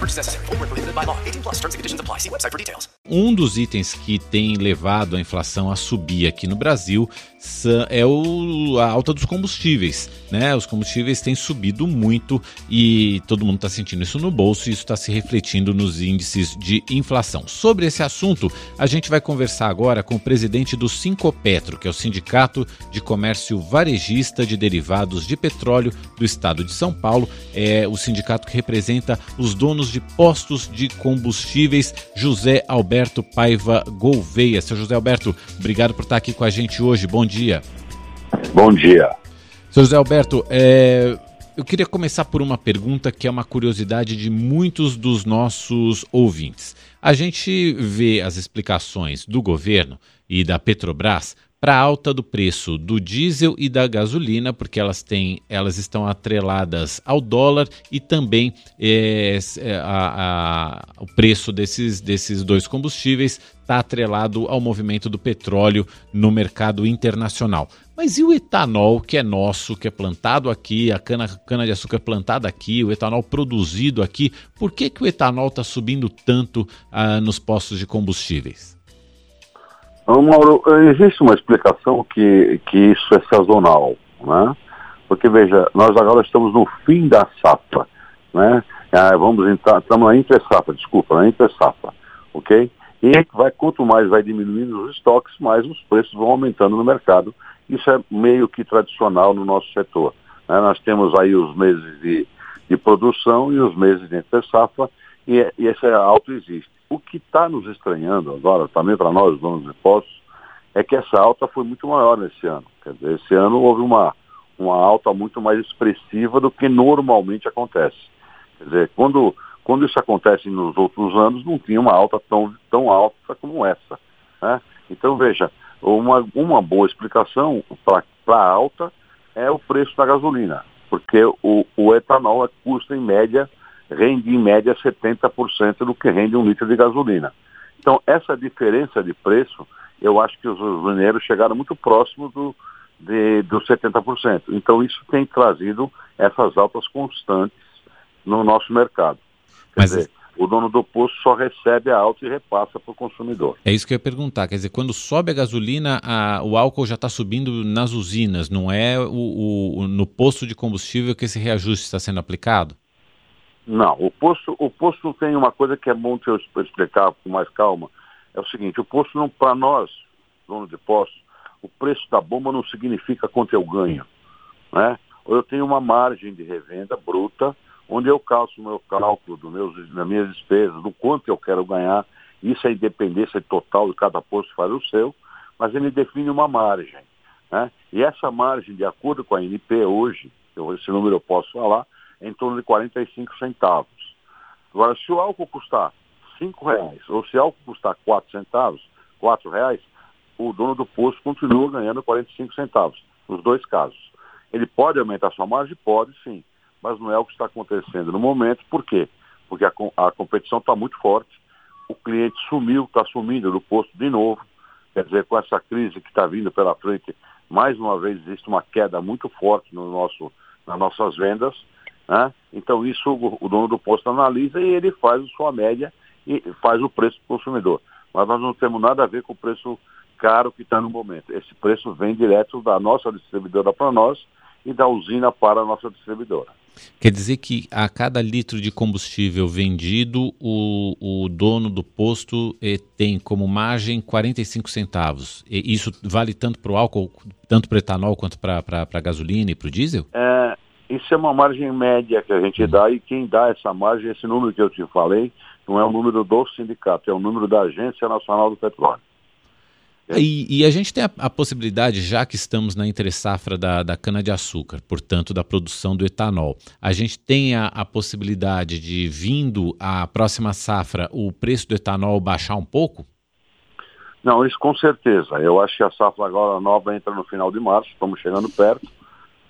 No purchase necessary. Full prohibited by law. 18 plus terms and conditions apply. See website for details. Um dos itens que tem levado a inflação a subir aqui no Brasil é o, a alta dos combustíveis. Né? Os combustíveis têm subido muito e todo mundo está sentindo isso no bolso e isso está se refletindo nos índices de inflação. Sobre esse assunto, a gente vai conversar agora com o presidente do Sincopetro, que é o Sindicato de Comércio Varejista de Derivados de Petróleo do Estado de São Paulo. É o sindicato que representa os donos de postos de combustíveis, José Alberto Paiva Gouveia. Seu José Alberto, obrigado por estar aqui com a gente hoje. Bom dia. Bom dia. Seu José Alberto, é, eu queria começar por uma pergunta que é uma curiosidade de muitos dos nossos ouvintes. A gente vê as explicações do governo e da Petrobras para a alta do preço do diesel e da gasolina, porque elas têm, elas estão atreladas ao dólar e também é, a, a, o preço desses, desses dois combustíveis está atrelado ao movimento do petróleo no mercado internacional. Mas e o etanol que é nosso, que é plantado aqui, a cana, cana de açúcar plantada aqui, o etanol produzido aqui, por que, que o etanol está subindo tanto ah, nos postos de combustíveis? Mauro, existe uma explicação que, que isso é sazonal, né? Porque, veja, nós agora estamos no fim da safra, né? Ah, vamos entrar, estamos na entre-safra, desculpa, na entre-safra, ok? E vai, quanto mais vai diminuindo os estoques, mais os preços vão aumentando no mercado. Isso é meio que tradicional no nosso setor. Né? Nós temos aí os meses de, de produção e os meses de entre-safra, e, e esse alto existe. O que está nos estranhando agora, também para nós, donos de postos, é que essa alta foi muito maior nesse ano. Quer dizer, esse ano houve uma, uma alta muito mais expressiva do que normalmente acontece. Quer dizer, quando, quando isso acontece nos outros anos, não tinha uma alta tão, tão alta como essa. Né? Então, veja, uma, uma boa explicação para a alta é o preço da gasolina, porque o, o etanol é, custa em média rende em média 70% do que rende um litro de gasolina. Então, essa diferença de preço, eu acho que os mineiros chegaram muito próximo do, de, dos 70%. Então, isso tem trazido essas altas constantes no nosso mercado. Quer Mas... dizer, o dono do posto só recebe a alta e repassa para o consumidor. É isso que eu ia perguntar. Quer dizer, quando sobe a gasolina, a, o álcool já está subindo nas usinas, não é o, o, no posto de combustível que esse reajuste está sendo aplicado? Não, o posto, o posto tem uma coisa que é bom eu explicar com mais calma. É o seguinte, o posto não, para nós, dono de posto, o preço da bomba não significa quanto eu ganho. Né? Eu tenho uma margem de revenda bruta, onde eu calço o meu cálculo do meus, das minhas despesas, do quanto eu quero ganhar. Isso é independência total de cada posto faz o seu, mas ele define uma margem. Né? E essa margem, de acordo com a NP hoje, eu, esse número eu posso falar, em torno de 45 centavos. Agora, se o álcool custar 5 reais, ou se o álcool custar 4 centavos, 4 reais, o dono do posto continua ganhando 45 centavos, nos dois casos. Ele pode aumentar sua margem? Pode sim, mas não é o que está acontecendo no momento. Por quê? Porque a, a competição está muito forte, o cliente sumiu, está sumindo do posto de novo, quer dizer, com essa crise que está vindo pela frente, mais uma vez existe uma queda muito forte no nosso, nas nossas vendas, né? Então isso o, o, dono do posto analisa e ele faz a sua média e faz o preço para o consumidor. Mas nós não temos nada a ver com o preço caro que está no momento. Esse preço vem direto da nossa distribuidora para nós e da usina para a nossa distribuidora. Quer dizer que a cada litro de combustível vendido, o, o dono do posto eh, tem como margem 45 centavos. E isso vale tanto para o álcool, tanto para o etanol, quanto para a gasolina e para o diesel? É, isso é uma margem média que a gente dá e quem dá essa margem, esse número que eu te falei, não é o número do sindicato, é o número da Agência Nacional do Petróleo. E, e, a gente tem a, a, possibilidade, já que estamos na entre-safra da, da cana-de-açúcar, portanto, da produção do etanol, a gente tem a, a, possibilidade de, vindo a próxima safra, o preço do etanol baixar um pouco? Não, isso com certeza. Eu acho que a safra agora nova entra no final de março, estamos chegando perto,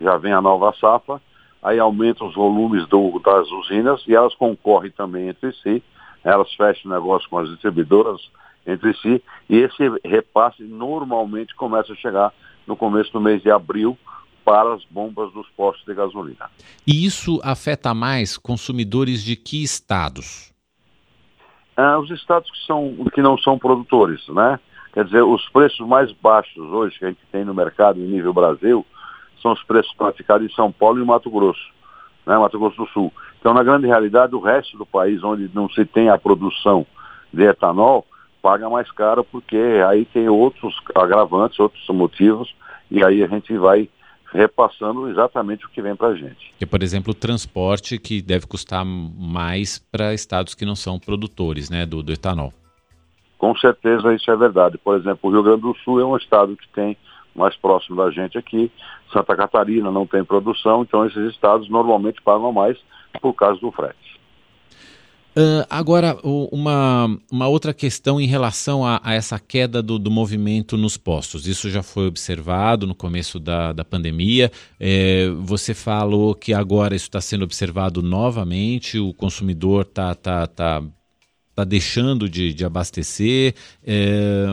já vem a nova safra, aí aumenta os volumes do, das usinas e elas concorrem também entre si, elas fecham negócio com as distribuidoras entre si, e esse repasse normalmente começa a chegar no começo do mês de abril para as bombas dos postos de gasolina. E isso afeta mais consumidores de que estados? Ah, os estados que, são, que não são produtores, né? Quer dizer, os preços mais baixos hoje que a gente tem no mercado em nível Brasil são os preços praticados em São Paulo e Mato Grosso, né? Mato Grosso do Sul. Então, na grande realidade, o resto do país onde não se tem a produção de etanol, paga mais caro porque aí tem outros agravantes, outros motivos, e aí a gente vai repassando exatamente o que vem para a gente. Que, por exemplo, o transporte que deve custar mais para estados que não são produtores né, do, do etanol. Com certeza isso é verdade. Por exemplo, o Rio Grande do Sul é um estado que tem mais próximo da gente aqui. Santa Catarina não tem produção, então esses estados normalmente pagam mais por causa do frete. Uh, agora, uma, uma outra questão em relação a, a essa queda do, do, movimento nos postos. Isso já foi observado no começo da, da pandemia. É, você falou que agora isso está sendo observado novamente, o consumidor está tá, tá, tá deixando de, de abastecer. É,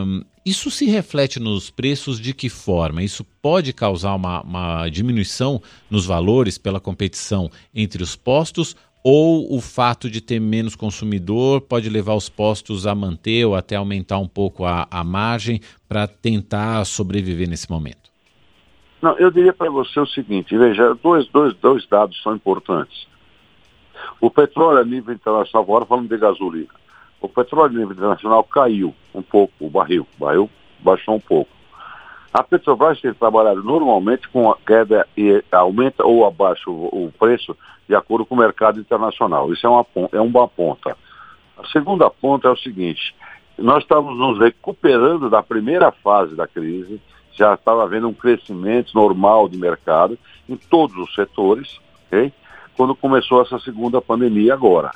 isso se reflete nos preços de que forma? Isso pode causar uma, uma diminuição nos valores pela competição entre os postos ou o fato de ter menos consumidor pode levar os postos a manter ou até aumentar um pouco a, a margem para tentar sobreviver nesse momento? Não, eu diria para você o seguinte, veja, dois, dois, dois dados são importantes. O petróleo a nível internacional, agora falando de gasolina, o petróleo internacional caiu um pouco, o barril, o barril baixou um pouco. A Petrobras tem trabalhado normalmente com a queda e aumenta ou abaixa o, o preço de acordo com o mercado internacional. Isso é uma, é uma ponta. A segunda ponta é o seguinte: nós estamos nos recuperando da primeira fase da crise, já estava havendo um crescimento normal de mercado em todos os setores, ok? quando começou essa segunda pandemia agora.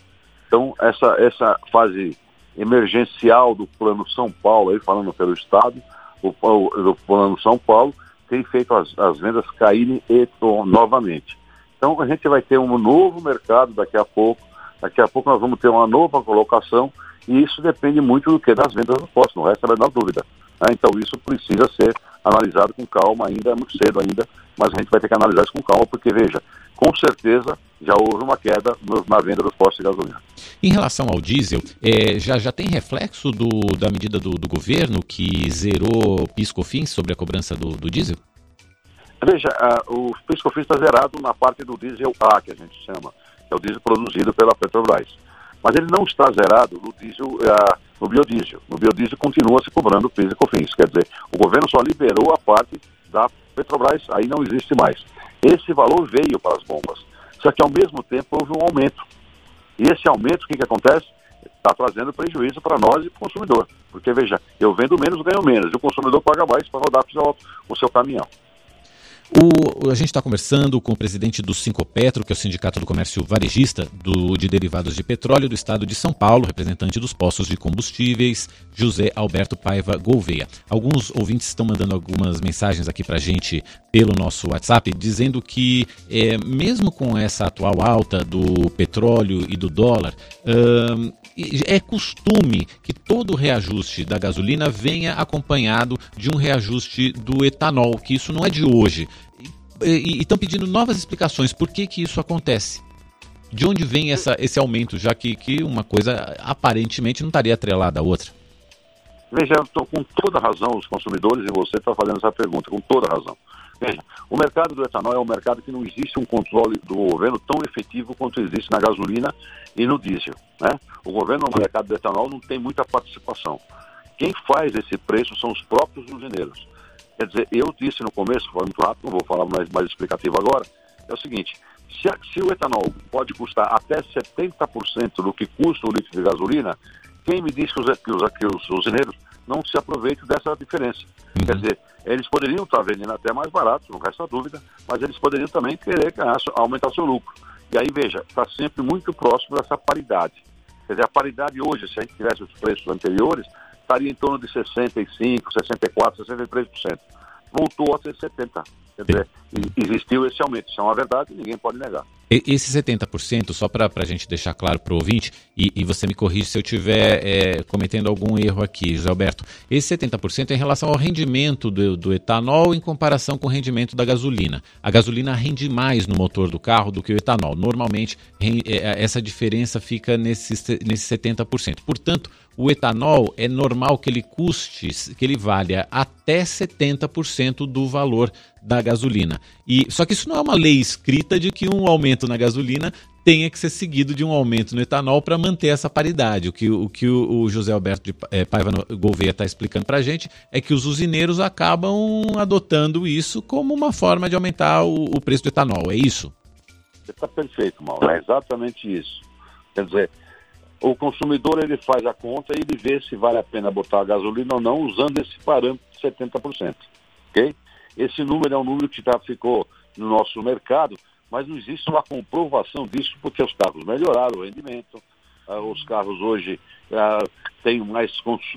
Então, essa, essa fase emergencial do Plano São Paulo, aí falando pelo Estado, o, o, plano São Paulo tem feito as, as vendas caírem e, novamente. Então a gente vai ter um novo mercado daqui a pouco, daqui a pouco nós vamos ter uma nova colocação e isso depende muito do que das vendas do posto, no resto é na dúvida. Né? Então isso precisa ser analisado com calma ainda, é muito cedo ainda, mas a gente vai ter que analisar isso com calma, porque veja, com certeza já houve uma queda no, na venda dos postos de gasolina. Em relação ao diesel, é, já, já tem reflexo do, da medida do, do governo que zerou PIS-COFINS sobre a cobrança do, do diesel? Veja, uh, o PIS-COFINS está zerado na parte do diesel A, que a gente chama, que é o diesel produzido pela Petrobras. Mas ele não está zerado no diesel, uh, no biodiesel. No biodiesel continua se cobrando PIS e COFINS. Quer dizer, o governo só liberou a parte da Petrobras, aí não existe mais. Esse valor veio para as bombas. Só que ao mesmo tempo houve um aumento. E esse aumento, o que, que acontece? Está trazendo prejuízo para nós e para o consumidor. Porque, veja, eu vendo menos, ganho menos. E o consumidor paga mais para rodar o seu caminhão. O, a gente está conversando com o presidente do Sincopetro, que é o Sindicato do Comércio Varejista do, de Derivados de Petróleo do Estado de São Paulo, representante dos postos de combustíveis, José Alberto Paiva Gouveia. Alguns ouvintes estão mandando algumas mensagens aqui para a gente pelo nosso WhatsApp, dizendo que, é, mesmo com essa atual alta do petróleo e do dólar, é costume que todo reajuste da gasolina venha acompanhado de um reajuste do etanol, que isso não é de hoje. E estão pedindo novas explicações por que, que isso acontece. De onde vem essa, esse aumento, já que, que uma coisa aparentemente não estaria atrelada à outra? Veja, eu estou com toda razão, os consumidores, e você está fazendo essa pergunta, com toda razão. Veja, o mercado do etanol é um mercado que não existe um controle do governo tão efetivo quanto existe na gasolina e no diesel. Né? O governo no mercado do etanol não tem muita participação. Quem faz esse preço são os próprios usineiros. Quer dizer, eu disse no começo, foi muito rápido, não vou falar mais, mais explicativo agora, é o seguinte, se, se o etanol pode custar até 70% do que custa o litro de gasolina, quem me diz que os, que os, que os usineiros não se aproveitam dessa diferença? Uhum. Quer dizer, eles poderiam estar vendendo até mais barato, não resta dúvida, mas eles poderiam também querer ganhar, aumentar seu lucro. E aí, veja, está sempre muito próximo dessa paridade. Quer dizer, a paridade hoje, se a gente tivesse os preços anteriores, estaria em torno de 65, 64, 63%. Voltou a ser 70%. Quer dizer, existiu esse aumento. Isso é uma verdade, ninguém pode negar. Esse 70%, só para a gente deixar claro para o ouvinte, e, e, você me corrige se eu estiver é, cometendo algum erro aqui, José Alberto, esse 70% é em relação ao rendimento do, do, etanol em comparação com o rendimento da gasolina. A gasolina rende mais no motor do carro do que o etanol. Normalmente, é, essa diferença fica nesse, nesse 70%. Portanto, o etanol é normal que ele custe, que ele valha até 70% do valor da gasolina. E só que isso não é uma lei escrita de que um aumento na gasolina tenha que ser seguido de um aumento no etanol para manter essa paridade. O que o, que o José Alberto de é, Paiva Gouveia está explicando para a gente é que os usineiros acabam adotando isso como uma forma de aumentar o, o preço do etanol. É isso? Está perfeito, Mauro. É exatamente isso. Quer dizer, o consumidor ele faz a conta e ele vê se vale a pena botar a gasolina ou não usando esse parâmetro de 70%. Ok? Esse número é um número que já ficou no nosso mercado, mas não existe uma comprovação disso porque os carros melhoraram o rendimento, uh, os carros hoje uh, têm mais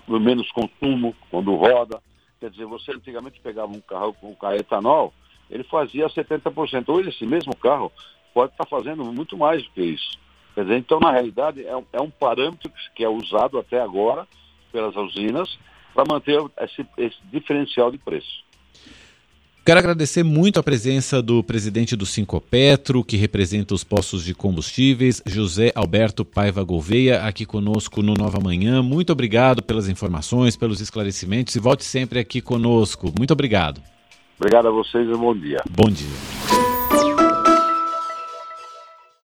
menos consumo quando roda. Quer dizer, você antigamente pegava um carro com um carro etanol, ele fazia 70%. Hoje esse mesmo carro pode estar fazendo muito mais do que isso. Quer dizer, então, na realidade, é um, é um parâmetro que é usado até agora pelas usinas para manter esse, esse diferencial de preço. Quero agradecer muito a presença do presidente do Petro, que representa os postos de combustíveis, José Alberto Paiva Gouveia, aqui conosco no Nova Manhã. Muito obrigado pelas informações, pelos esclarecimentos e volte sempre aqui conosco. Muito obrigado. Obrigado a vocês e bom dia. Bom dia.